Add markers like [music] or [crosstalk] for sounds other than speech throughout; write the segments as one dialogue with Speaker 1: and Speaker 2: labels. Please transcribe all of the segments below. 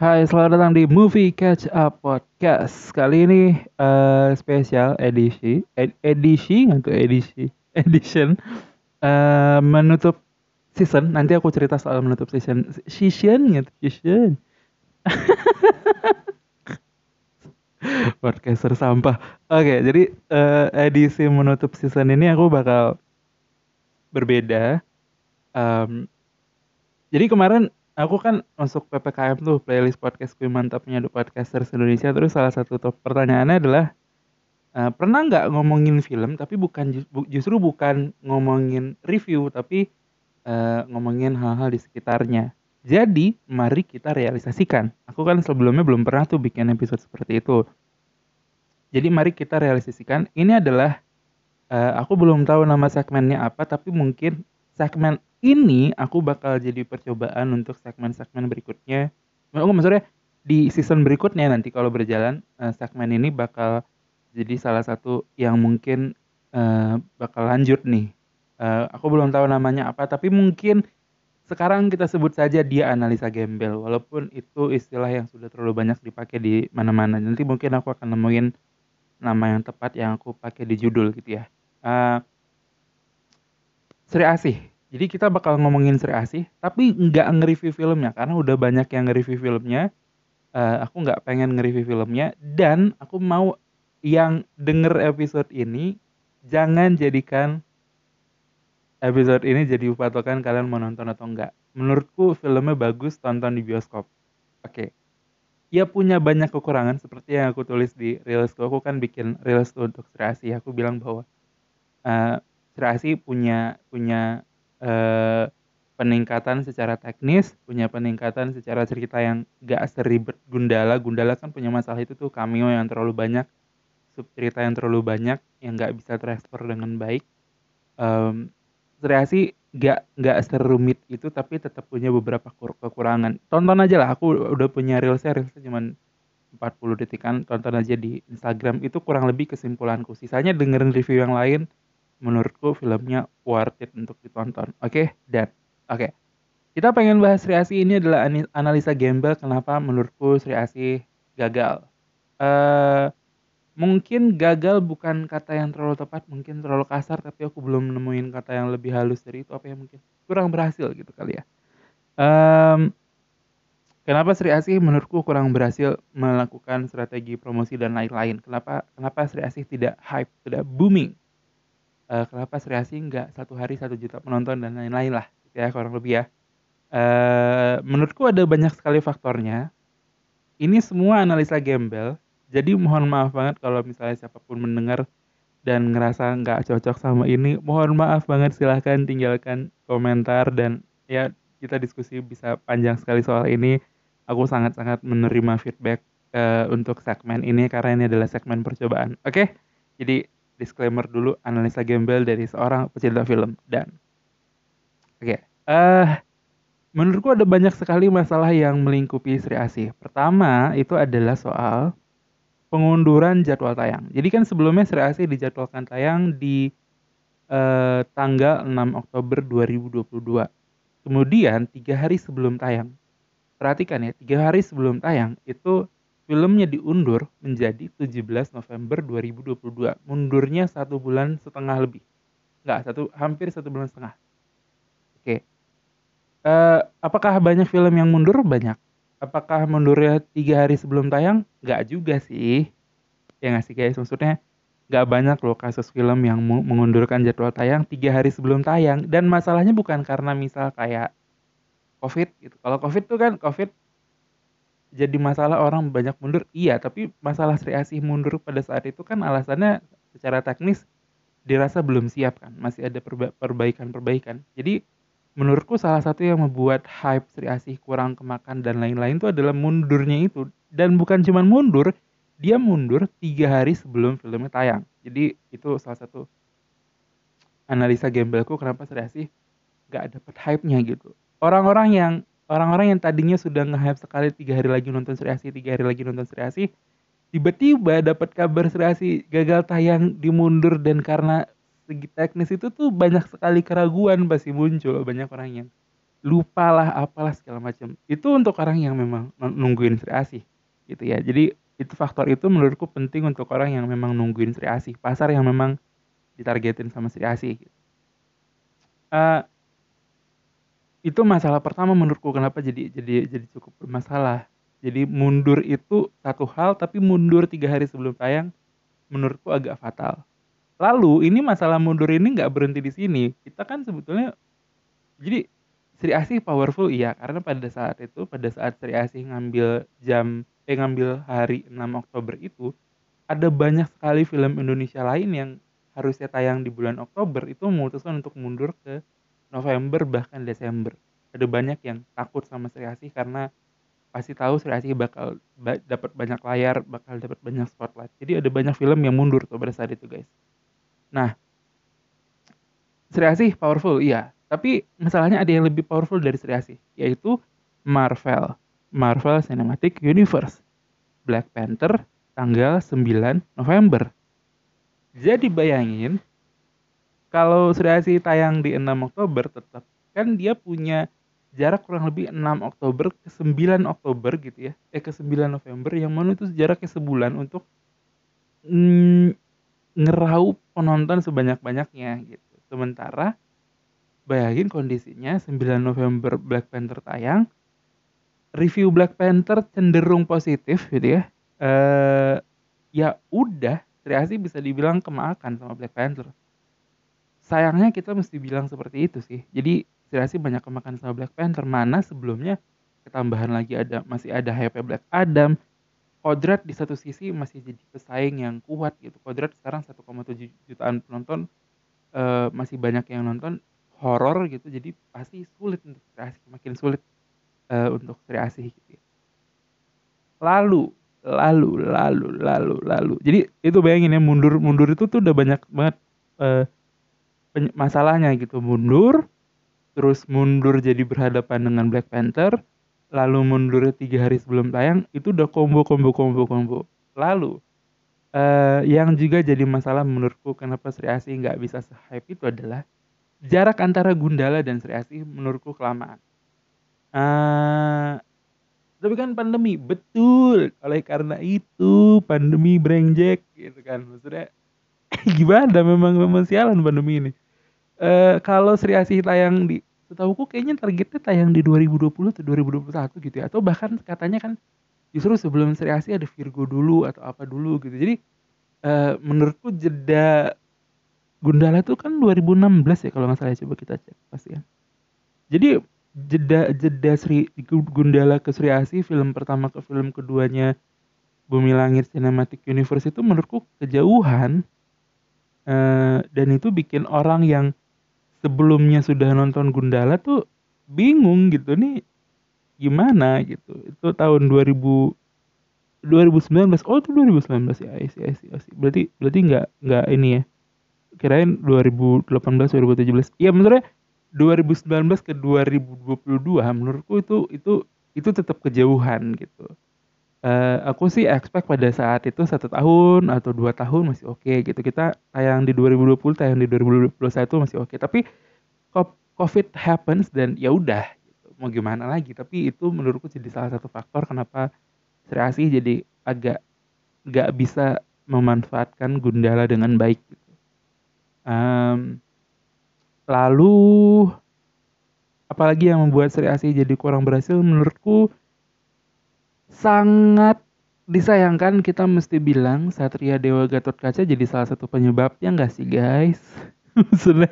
Speaker 1: Hai, selamat datang di Movie Catch Up Podcast. Kali ini uh, spesial edisi, ed edisi atau edisi, edition uh, menutup season. Nanti aku cerita soal menutup season, season gitu, season. [laughs] Podcaster sampah. Oke, okay, jadi uh, edisi menutup season ini aku bakal berbeda. Um, jadi kemarin aku kan masuk PPKM tuh playlist podcast kui mantapnya The Podcasters Indonesia terus salah satu top pertanyaannya adalah uh, pernah nggak ngomongin film tapi bukan justru bukan ngomongin review tapi uh, ngomongin hal-hal di sekitarnya. Jadi mari kita realisasikan. Aku kan sebelumnya belum pernah tuh bikin episode seperti itu. Jadi mari kita realisasikan. Ini adalah uh, aku belum tahu nama segmennya apa tapi mungkin segmen ini aku bakal jadi percobaan untuk segmen-segmen berikutnya. Oh, maksudnya di season berikutnya nanti kalau berjalan uh, segmen ini bakal jadi salah satu yang mungkin uh, bakal lanjut nih. Uh, aku belum tahu namanya apa, tapi mungkin sekarang kita sebut saja dia analisa gembel, walaupun itu istilah yang sudah terlalu banyak dipakai di mana-mana. Nanti mungkin aku akan nemuin nama yang tepat yang aku pakai di judul gitu ya. Uh, Sri Asih jadi kita bakal ngomongin Sri Asih, tapi nggak nge-review filmnya karena udah banyak yang nge-review filmnya. Uh, aku nggak pengen nge-review filmnya dan aku mau yang denger episode ini jangan jadikan episode ini jadi patokan kalian mau nonton atau enggak. Menurutku filmnya bagus, tonton di bioskop. Oke. Okay. Ia punya banyak kekurangan seperti yang aku tulis di Reels Aku kan bikin Reels untuk Sri Asih. Aku bilang bahwa uh, Sri Asih punya punya eh, peningkatan secara teknis, punya peningkatan secara cerita yang gak seribet Gundala. Gundala kan punya masalah itu tuh cameo yang terlalu banyak, sub cerita yang terlalu banyak yang gak bisa transfer dengan baik. Um, Sri gak gak serumit itu tapi tetap punya beberapa kekurangan. Tonton aja lah, aku udah punya reelsnya, reelsnya cuma 40 detikan, tonton aja di Instagram. Itu kurang lebih kesimpulanku. Sisanya dengerin review yang lain, menurutku filmnya worth it untuk ditonton. Oke, okay? dan oke. Okay. Kita pengen bahas Sri Asih ini adalah analisa gembel kenapa menurutku Sri Asih gagal. Uh, mungkin gagal bukan kata yang terlalu tepat, mungkin terlalu kasar, tapi aku belum nemuin kata yang lebih halus dari itu apa ya mungkin kurang berhasil gitu kali ya. Um, kenapa Sri Asih menurutku kurang berhasil melakukan strategi promosi dan lain-lain? Kenapa kenapa Sri Asih tidak hype, tidak booming? Uh, kenapa Sri Asih nggak satu hari satu juta penonton dan lain-lain lah gitu ya kurang lebih ya. Uh, menurutku ada banyak sekali faktornya. Ini semua analisa gembel jadi mohon maaf banget kalau misalnya siapa pun mendengar dan ngerasa nggak cocok sama ini. Mohon maaf banget silahkan tinggalkan komentar dan ya kita diskusi bisa panjang sekali soal ini. Aku sangat-sangat menerima feedback uh, untuk segmen ini karena ini adalah segmen percobaan. Oke okay? jadi disclaimer dulu analisa gembel dari seorang pecinta film dan oke okay, uh, eh, menurutku ada banyak sekali masalah yang melingkupi Sri Asih. Pertama itu adalah soal pengunduran jadwal tayang. Jadi kan sebelumnya Sri Asih dijadwalkan tayang di uh, tanggal 6 Oktober 2022. Kemudian tiga hari sebelum tayang, perhatikan ya, tiga hari sebelum tayang itu Filmnya diundur menjadi 17 November 2022. Mundurnya satu bulan setengah lebih. Enggak, satu, hampir satu bulan setengah. Oke. Uh, apakah banyak film yang mundur? Banyak. Apakah mundurnya tiga hari sebelum tayang? Enggak juga sih. Ya nggak sih guys? Maksudnya nggak banyak loh kasus film yang mengundurkan jadwal tayang tiga hari sebelum tayang. Dan masalahnya bukan karena misal kayak COVID gitu. Kalau COVID tuh kan COVID jadi masalah orang banyak mundur iya tapi masalah Sri Asih mundur pada saat itu kan alasannya secara teknis dirasa belum siap kan masih ada perbaikan-perbaikan. Jadi menurutku salah satu yang membuat hype Sri Asih kurang kemakan dan lain-lain itu adalah mundurnya itu. Dan bukan cuma mundur dia mundur tiga hari sebelum filmnya tayang. Jadi itu salah satu analisa gembelku kenapa Sri Asih gak dapet hype-nya gitu. Orang-orang yang orang-orang yang tadinya sudah nge-hype sekali tiga hari lagi nonton Sri Asih, tiga hari lagi nonton Sri Asih, tiba-tiba dapat kabar Sri Asih gagal tayang dimundur dan karena segi teknis itu tuh banyak sekali keraguan pasti muncul banyak orang yang lupalah apalah segala macam itu untuk orang yang memang nungguin Sri Asih gitu ya jadi itu faktor itu menurutku penting untuk orang yang memang nungguin Sri Asih pasar yang memang ditargetin sama Sri Asih gitu. uh, itu masalah pertama menurutku kenapa jadi jadi jadi cukup bermasalah. Jadi mundur itu satu hal tapi mundur tiga hari sebelum tayang menurutku agak fatal. Lalu ini masalah mundur ini nggak berhenti di sini. Kita kan sebetulnya jadi Sri Asih powerful iya. Karena pada saat itu pada saat Sri Asih ngambil jam eh ngambil hari 6 Oktober itu ada banyak sekali film Indonesia lain yang harusnya tayang di bulan Oktober itu memutuskan untuk mundur ke November bahkan Desember. Ada banyak yang takut sama Sri Asih karena pasti tahu Sri Asih bakal ba dapat banyak layar, bakal dapat banyak spotlight. Jadi ada banyak film yang mundur tuh pada saat itu guys. Nah, Sri Asih powerful iya, tapi masalahnya ada yang lebih powerful dari Sri Asih, yaitu Marvel. Marvel Cinematic Universe. Black Panther tanggal 9 November. Jadi bayangin kalau Sri Asih tayang di 6 Oktober tetap kan dia punya jarak kurang lebih 6 Oktober ke 9 Oktober gitu ya. Eh ke 9 November yang mana itu jaraknya sebulan untuk mm, ngeraup penonton sebanyak-banyaknya gitu. Sementara bayangin kondisinya 9 November Black Panther tayang review Black Panther cenderung positif gitu ya eh ya udah Triasi bisa dibilang kemakan sama Black Panther sayangnya kita mesti bilang seperti itu sih. Jadi Triasi banyak kemakan sama Black Panther. Mana sebelumnya ketambahan lagi ada masih ada hype Black Adam. Kodrat di satu sisi masih jadi pesaing yang kuat gitu. Kodrat sekarang 1,7 jutaan penonton uh, masih banyak yang nonton horor gitu. Jadi pasti sulit untuk Sri makin sulit uh, untuk Sri gitu ya. lalu lalu lalu lalu lalu. Jadi itu bayangin ya mundur mundur itu tuh udah banyak banget uh, masalahnya gitu. Mundur terus mundur jadi berhadapan dengan Black Panther lalu mundur tiga hari sebelum tayang itu udah combo combo combo combo. Lalu uh, yang juga jadi masalah menurutku kenapa Sri Asih nggak bisa se-hype itu adalah jarak antara Gundala dan Sri Asih menurutku kelamaan. Uh, tapi kan pandemi betul. Oleh karena itu pandemi brengjek gitu kan. Maksudnya [laughs] gimana? Memang memang sialan pandemi ini. Uh, kalau Sri Asih tayang di setahuku kayaknya targetnya tayang di 2020 atau 2021 gitu ya. Atau bahkan katanya kan justru sebelum Sri Asih ada Virgo dulu atau apa dulu gitu. Jadi uh, menurutku jeda Gundala itu kan 2016 ya kalau nggak salah ya, coba kita cek pasti ya. Jadi jeda jeda Sri Gundala ke Sri Asi film pertama ke film keduanya Bumi Langit Cinematic Universe itu menurutku kejauhan uh, dan itu bikin orang yang sebelumnya sudah nonton Gundala tuh bingung gitu nih gimana? gitu. Itu tahun 2000 2019 oh itu 2019 ya sih sih berarti berarti nggak nggak ini ya. Kirain 2018 2017 iya menurutnya 2019 ke 2022 menurutku itu itu itu tetap kejauhan gitu uh, aku sih expect pada saat itu satu tahun atau dua tahun masih oke okay, gitu kita tayang di 2020 tayang di 2021 masih oke okay. tapi covid happens dan ya udah gitu. mau gimana lagi tapi itu menurutku jadi salah satu faktor kenapa Sri Asih jadi agak gak bisa memanfaatkan Gundala dengan baik gitu. Um, lalu apalagi yang membuat Sri jadi kurang berhasil menurutku sangat disayangkan kita mesti bilang Satria Dewa Gatot Kaca jadi salah satu penyebabnya nggak sih guys? [laughs] maksudnya?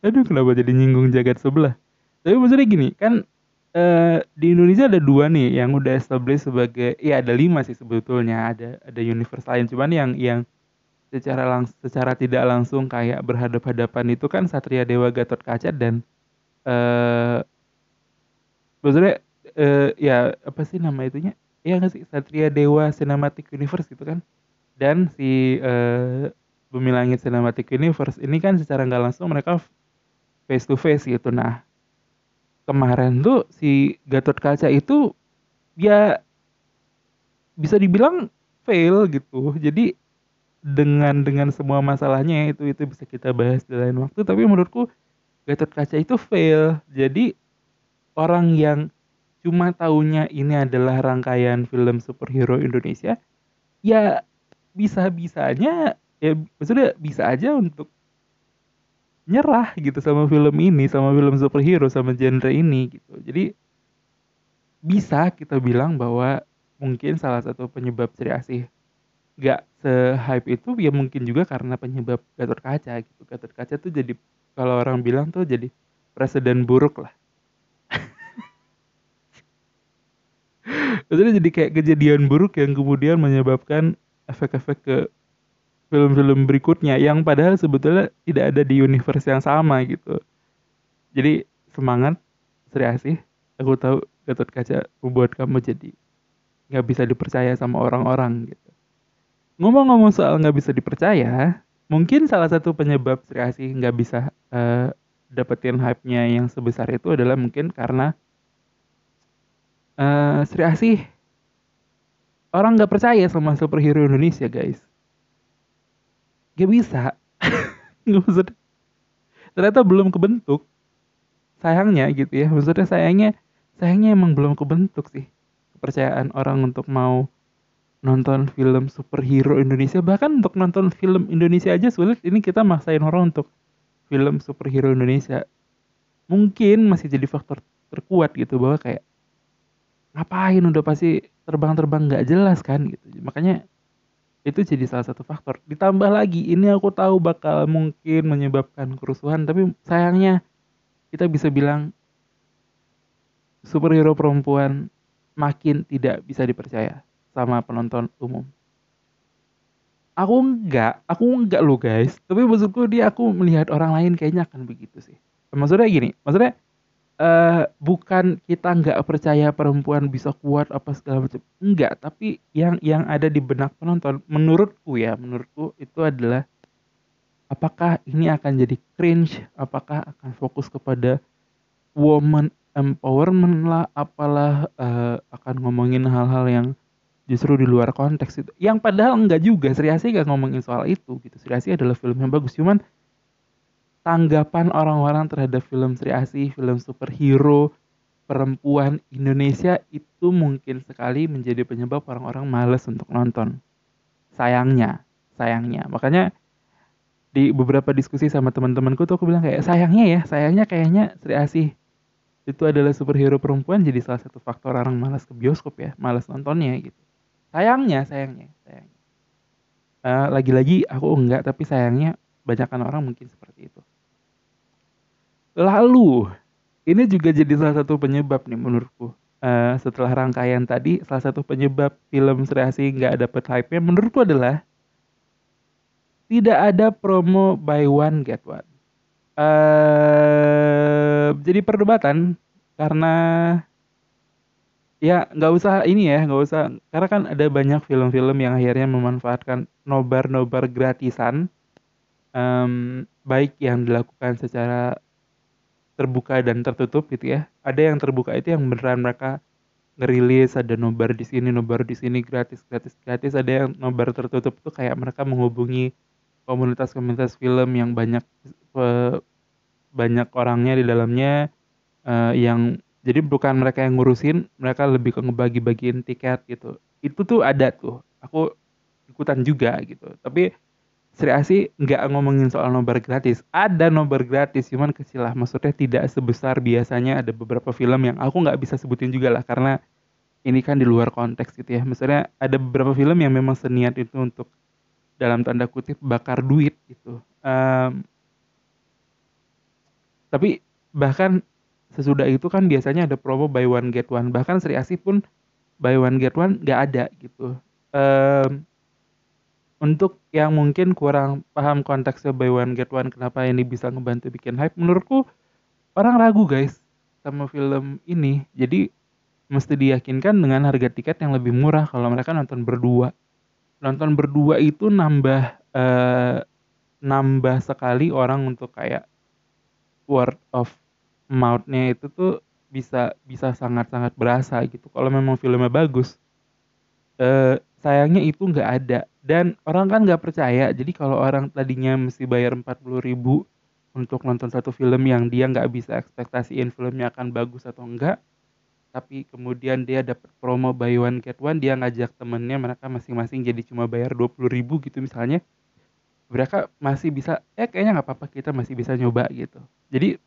Speaker 1: Aduh kenapa jadi nyinggung jagat sebelah? Tapi maksudnya gini kan uh, di Indonesia ada dua nih yang udah established sebagai ya ada lima sih sebetulnya. Ada ada universe lain. Cuman yang yang secara lang secara tidak langsung kayak berhadap-hadapan itu kan Satria Dewa Gatot Kaca dan eh maksudnya uh, ya apa sih nama itunya? Ya nggak sih Satria Dewa Cinematic Universe gitu kan. Dan si uh, Bumi Langit Cinematic Universe ini kan secara nggak langsung mereka face to face gitu. Nah, kemarin tuh si Gatot Kaca itu ya bisa dibilang fail gitu. Jadi dengan dengan semua masalahnya itu itu bisa kita bahas di lain waktu tapi menurutku Gatot Kaca itu fail. Jadi orang yang cuma tahunya ini adalah rangkaian film superhero Indonesia, ya bisa-bisanya ya maksudnya bisa aja untuk nyerah gitu sama film ini, sama film superhero, sama genre ini gitu. Jadi bisa kita bilang bahwa mungkin salah satu penyebab Sri Asih gak se-hype itu ya mungkin juga karena penyebab Gatot Kaca gitu. Gatot Kaca tuh jadi kalau orang bilang tuh jadi presiden buruk lah. Maksudnya jadi kayak kejadian buruk yang kemudian menyebabkan efek-efek ke film-film berikutnya yang padahal sebetulnya tidak ada di universe yang sama gitu. Jadi semangat Sri Asih, aku tahu Gatot Kaca membuat kamu jadi nggak bisa dipercaya sama orang-orang gitu. Ngomong-ngomong soal nggak bisa dipercaya, mungkin salah satu penyebab Sri Asih nggak bisa uh, dapetin hype-nya yang sebesar itu adalah mungkin karena uh, Sri Asih orang nggak percaya sama superhero Indonesia guys. Gak bisa. [laughs] Maksudnya, ternyata belum kebentuk. Sayangnya gitu ya. Maksudnya sayangnya sayangnya emang belum kebentuk sih kepercayaan orang untuk mau nonton film superhero Indonesia bahkan untuk nonton film Indonesia aja sulit ini kita maksain orang untuk film superhero Indonesia mungkin masih jadi faktor terkuat gitu bahwa kayak ngapain udah pasti terbang-terbang nggak jelas kan gitu makanya itu jadi salah satu faktor ditambah lagi ini aku tahu bakal mungkin menyebabkan kerusuhan tapi sayangnya kita bisa bilang superhero perempuan makin tidak bisa dipercaya sama penonton umum. Aku enggak, aku enggak loh guys. Tapi maksudku dia aku melihat orang lain kayaknya akan begitu sih. Maksudnya gini, maksudnya uh, bukan kita enggak percaya perempuan bisa kuat apa segala macam. Enggak, tapi yang yang ada di benak penonton menurutku ya, menurutku itu adalah apakah ini akan jadi cringe, apakah akan fokus kepada woman empowerment lah? Apalah uh, akan ngomongin hal-hal yang justru di luar konteks itu. Yang padahal enggak juga Sri Asih gak ngomongin soal itu gitu. Sri Asih adalah film yang bagus. Cuman tanggapan orang-orang terhadap film Sri Asih film superhero perempuan Indonesia itu mungkin sekali menjadi penyebab orang-orang males untuk nonton sayangnya sayangnya makanya di beberapa diskusi sama teman-temanku tuh aku bilang kayak sayangnya ya sayangnya kayaknya Sri Asih itu adalah superhero perempuan jadi salah satu faktor orang malas ke bioskop ya, malas nontonnya gitu. Sayangnya, sayangnya, sayangnya. Uh, lagi-lagi aku enggak, tapi sayangnya banyakkan orang mungkin seperti itu. Lalu, ini juga jadi salah satu penyebab nih menurutku. Uh, setelah rangkaian tadi, salah satu penyebab film Sri Asih nggak dapet hype-nya menurutku adalah tidak ada promo buy one get one uh, jadi perdebatan karena ya nggak usah ini ya nggak usah karena kan ada banyak film-film yang akhirnya memanfaatkan nobar-nobar gratisan um, baik yang dilakukan secara terbuka dan tertutup gitu ya. Ada yang terbuka itu yang beneran mereka ngerilis ada nobar di sini nobar di sini gratis gratis gratis. Ada yang nobar tertutup tuh kayak mereka menghubungi komunitas-komunitas film yang banyak banyak orangnya di dalamnya uh, yang jadi bukan mereka yang ngurusin mereka lebih ke ngebagi-bagiin tiket gitu. Itu tuh ada tuh. Aku ikutan juga gitu. Tapi Sri Asi nggak ngomongin soal nobar gratis. Ada nobar gratis cuman kecil lah maksudnya tidak sebesar biasanya ada beberapa film yang aku nggak bisa sebutin juga lah karena ini kan di luar konteks gitu ya. Maksudnya ada beberapa film yang memang seniat itu untuk dalam tanda kutip bakar duit gitu. Um, tapi bahkan sesudah itu kan biasanya ada promo buy one get one. Bahkan Sri Asih pun buy one get one nggak ada gitu. Um, untuk yang mungkin kurang paham konteksnya buy one get one kenapa ini bisa ngebantu bikin hype menurutku orang ragu guys sama film ini. Jadi mesti diyakinkan dengan harga tiket yang lebih murah kalau mereka nonton berdua. Nonton berdua itu nambah uh, nambah sekali orang untuk kayak word of mouth-nya itu tuh bisa bisa sangat-sangat berasa gitu. Kalau memang filmnya bagus uh, sayangnya itu nggak ada dan orang kan nggak percaya. Jadi kalau orang tadinya mesti bayar 40 ribu untuk nonton satu film yang dia nggak bisa ekspektasiin filmnya akan bagus atau enggak tapi kemudian dia dapat promo buy one get one dia ngajak temennya mereka masing-masing jadi cuma bayar dua puluh ribu gitu misalnya mereka masih bisa eh kayaknya nggak apa-apa kita masih bisa nyoba gitu. Jadi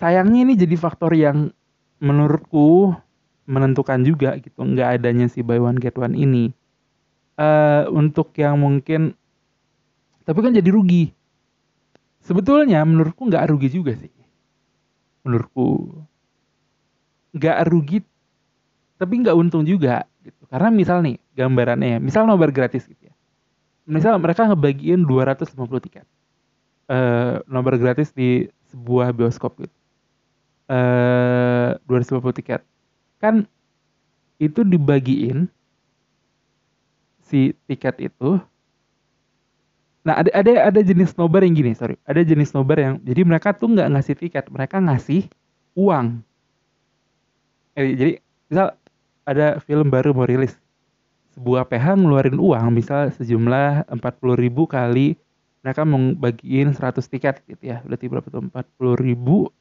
Speaker 1: sayangnya ini jadi faktor yang menurutku menentukan juga gitu nggak adanya si buy one get one ini uh, untuk yang mungkin tapi kan jadi rugi. Sebetulnya menurutku nggak rugi juga sih. Menurutku nggak rugi tapi nggak untung juga gitu. Karena misal nih gambarannya misal nobar gratis gitu ya. Misal mereka ngebagiin 250 tiket uh, nobar gratis di sebuah bioskop gitu. Uh, 250 tiket. Kan itu dibagiin si tiket itu. Nah ada ada ada jenis nobar yang gini sorry. Ada jenis nobar yang jadi mereka tuh nggak ngasih tiket mereka ngasih uang. Eh, jadi misal ada film baru mau rilis sebuah PH ngeluarin uang misal sejumlah 40 ribu kali mereka mau bagiin 100 tiket gitu ya berarti berapa tuh? 40 ribu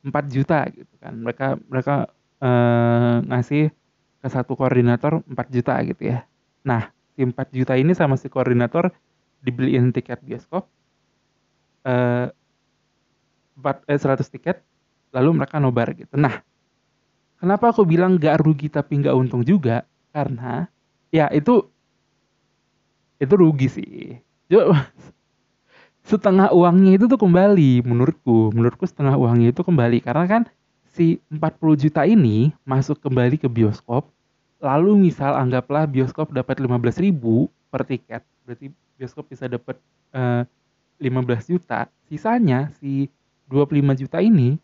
Speaker 1: 4 juta gitu kan. Mereka mereka eh, ngasih ke satu koordinator 4 juta gitu ya. Nah si 4 juta ini sama si koordinator dibeliin tiket bioskop eh, 4, eh, 100 tiket lalu mereka nobar gitu nah Kenapa aku bilang gak rugi tapi gak untung juga? Karena ya itu itu rugi sih. [laughs] setengah uangnya itu tuh kembali menurutku. Menurutku setengah uangnya itu kembali karena kan si 40 juta ini masuk kembali ke bioskop. Lalu misal anggaplah bioskop dapat 15 ribu per tiket. Berarti bioskop bisa dapat uh, 15 juta. Sisanya si 25 juta ini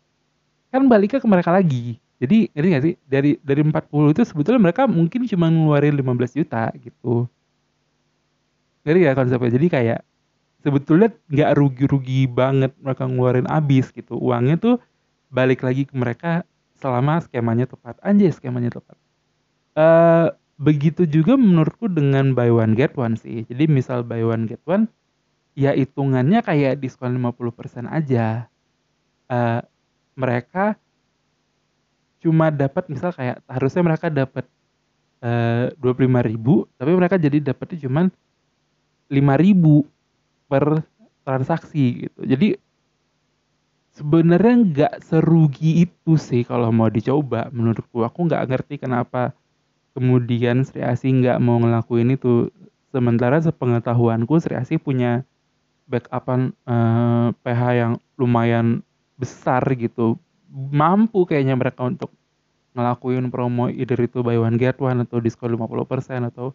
Speaker 1: kan baliknya ke mereka lagi jadi ngerti gak sih dari dari 40 itu sebetulnya mereka mungkin cuma ngeluarin 15 juta gitu. Ngerti ya konsepnya? Jadi kayak sebetulnya nggak rugi-rugi banget mereka ngeluarin abis gitu. Uangnya tuh balik lagi ke mereka selama skemanya tepat. Anjay skemanya tepat. Uh, begitu juga menurutku dengan buy one get one sih. Jadi misal buy one get one ya hitungannya kayak diskon 50% aja. Uh, mereka cuma dapat misal kayak harusnya mereka dapat eh, dua puluh lima ribu tapi mereka jadi dapatnya cuma lima ribu per transaksi gitu jadi sebenarnya nggak serugi itu sih kalau mau dicoba menurutku aku nggak ngerti kenapa kemudian Sri Asi nggak mau ngelakuin itu. Sementara sepengetahuanku Sri Asi punya backupan eh, PH yang lumayan besar gitu. Mampu kayaknya mereka untuk ngelakuin promo either itu buy one get one atau diskon 50% atau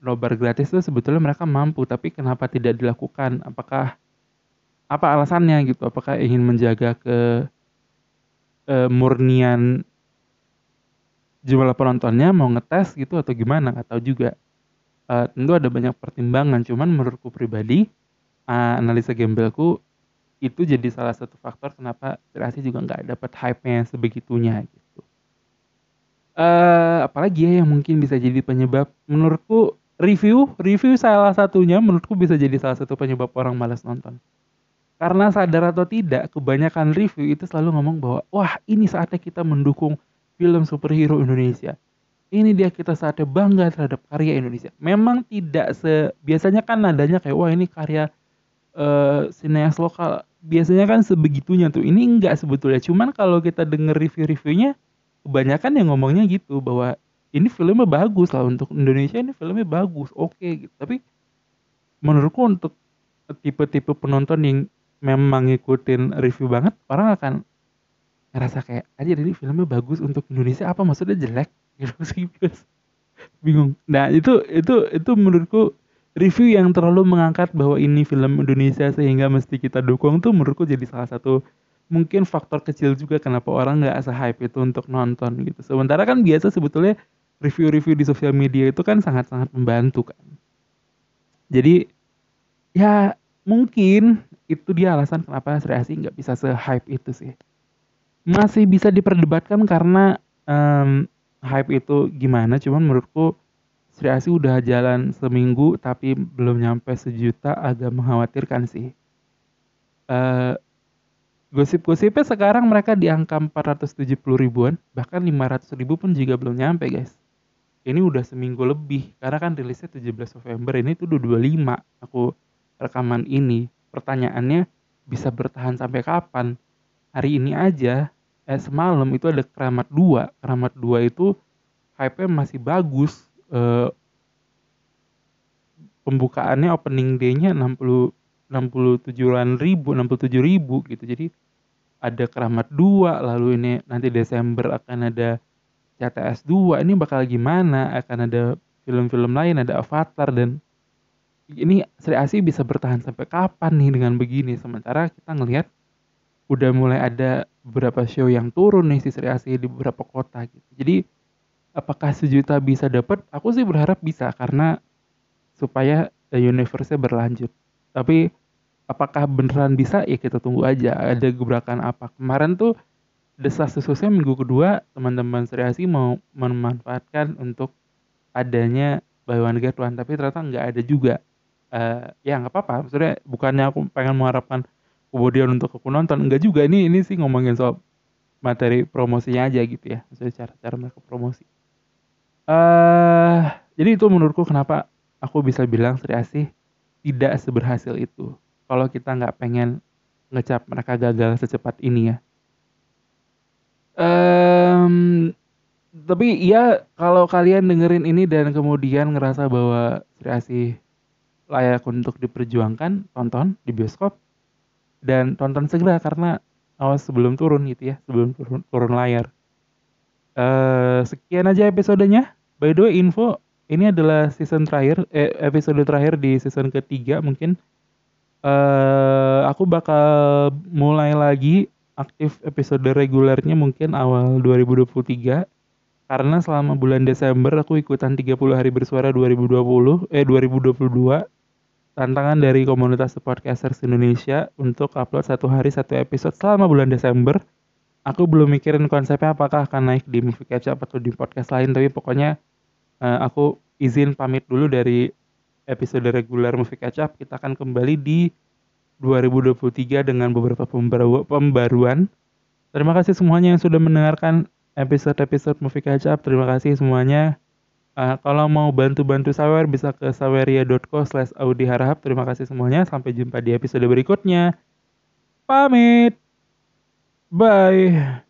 Speaker 1: nobar gratis itu sebetulnya mereka mampu tapi kenapa tidak dilakukan? Apakah apa alasannya gitu? Apakah ingin menjaga ke e, murnian jumlah penontonnya mau ngetes gitu atau gimana atau juga e, tentu ada banyak pertimbangan cuman menurutku pribadi analisa gembelku itu jadi salah satu faktor kenapa kreasi juga nggak dapat hype-nya sebegitunya gitu. Uh, apalagi ya yang mungkin bisa jadi penyebab menurutku review review salah satunya menurutku bisa jadi salah satu penyebab orang malas nonton karena sadar atau tidak kebanyakan review itu selalu ngomong bahwa wah ini saatnya kita mendukung film superhero Indonesia ini dia kita saatnya bangga terhadap karya Indonesia memang tidak se biasanya kan nadanya kayak wah ini karya uh, sineas lokal biasanya kan sebegitunya tuh. Ini enggak sebetulnya. Cuman kalau kita denger review-reviewnya, kebanyakan yang ngomongnya gitu bahwa ini filmnya bagus lah untuk Indonesia ini filmnya bagus, oke okay, gitu. Tapi menurutku untuk tipe-tipe penonton yang memang ngikutin review banget, orang akan ngerasa kayak aja ini filmnya bagus untuk Indonesia apa maksudnya jelek [laughs] gitu sih bingung. Nah itu itu itu menurutku review yang terlalu mengangkat bahwa ini film Indonesia sehingga mesti kita dukung tuh menurutku jadi salah satu mungkin faktor kecil juga kenapa orang nggak asa hype itu untuk nonton gitu. Sementara kan biasa sebetulnya review-review di sosial media itu kan sangat-sangat membantu kan. Jadi ya mungkin itu dia alasan kenapa Sri Asi nggak bisa se-hype itu sih. Masih bisa diperdebatkan karena um, hype itu gimana, cuman menurutku Sri Asi udah jalan seminggu tapi belum nyampe sejuta agak mengkhawatirkan sih. uh, gosip-gosipnya sekarang mereka di angka 470 ribuan bahkan 500 ribu pun juga belum nyampe guys. Ini udah seminggu lebih karena kan rilisnya 17 November ini tuh udah 25 aku rekaman ini. Pertanyaannya bisa bertahan sampai kapan? Hari ini aja eh semalam itu ada keramat dua. Keramat dua itu hype-nya masih bagus eh, pembukaannya opening day-nya 60 67 ribu 67 ribu gitu. Jadi ada keramat dua lalu ini nanti Desember akan ada CTS 2 ini bakal gimana? Akan ada film-film lain ada Avatar dan ini Sri Asi bisa bertahan sampai kapan nih dengan begini? Sementara kita ngelihat udah mulai ada beberapa show yang turun nih si Sri Asi di beberapa kota gitu. Jadi apakah sejuta bisa dapat? Aku sih berharap bisa karena supaya universe-nya berlanjut. Tapi apakah beneran bisa? Ya kita tunggu aja. Ada gebrakan apa? Kemarin tuh desas desusnya minggu kedua teman-teman Sri Asi mau memanfaatkan untuk adanya buy one tapi ternyata nggak ada juga. Uh, ya nggak apa-apa. Maksudnya bukannya aku pengen mengharapkan kemudian untuk aku nonton enggak juga. Ini ini sih ngomongin soal materi promosinya aja gitu ya. Maksudnya cara cara mereka promosi. Uh, jadi itu menurutku kenapa aku bisa bilang Sri Asih tidak seberhasil itu. Kalau kita nggak pengen ngecap mereka gagal secepat ini ya. Um, tapi ya kalau kalian dengerin ini dan kemudian ngerasa bahwa Sri Asih layak untuk diperjuangkan tonton di bioskop dan tonton segera karena awas sebelum turun gitu ya sebelum turun, turun layar. Uh, sekian aja episodenya. By the way info ini adalah season terakhir eh, episode terakhir di season ketiga mungkin. Uh, aku bakal mulai lagi aktif episode regulernya mungkin awal 2023 karena selama bulan Desember aku ikutan 30 hari bersuara 2020 eh 2022 tantangan dari komunitas podcasters Indonesia untuk upload satu hari satu episode selama bulan Desember. Aku belum mikirin konsepnya apakah akan naik di Movie Catch atau di podcast lain, tapi pokoknya uh, aku izin pamit dulu dari episode reguler Movie Catch Up. Kita akan kembali di 2023 dengan beberapa pembaruan. Terima kasih semuanya yang sudah mendengarkan episode-episode Movie Catch Up. Terima kasih semuanya. Uh, kalau mau bantu-bantu Sawer bisa ke saweria.co slash Audi Harahap. Terima kasih semuanya. Sampai jumpa di episode berikutnya. Pamit. Bye.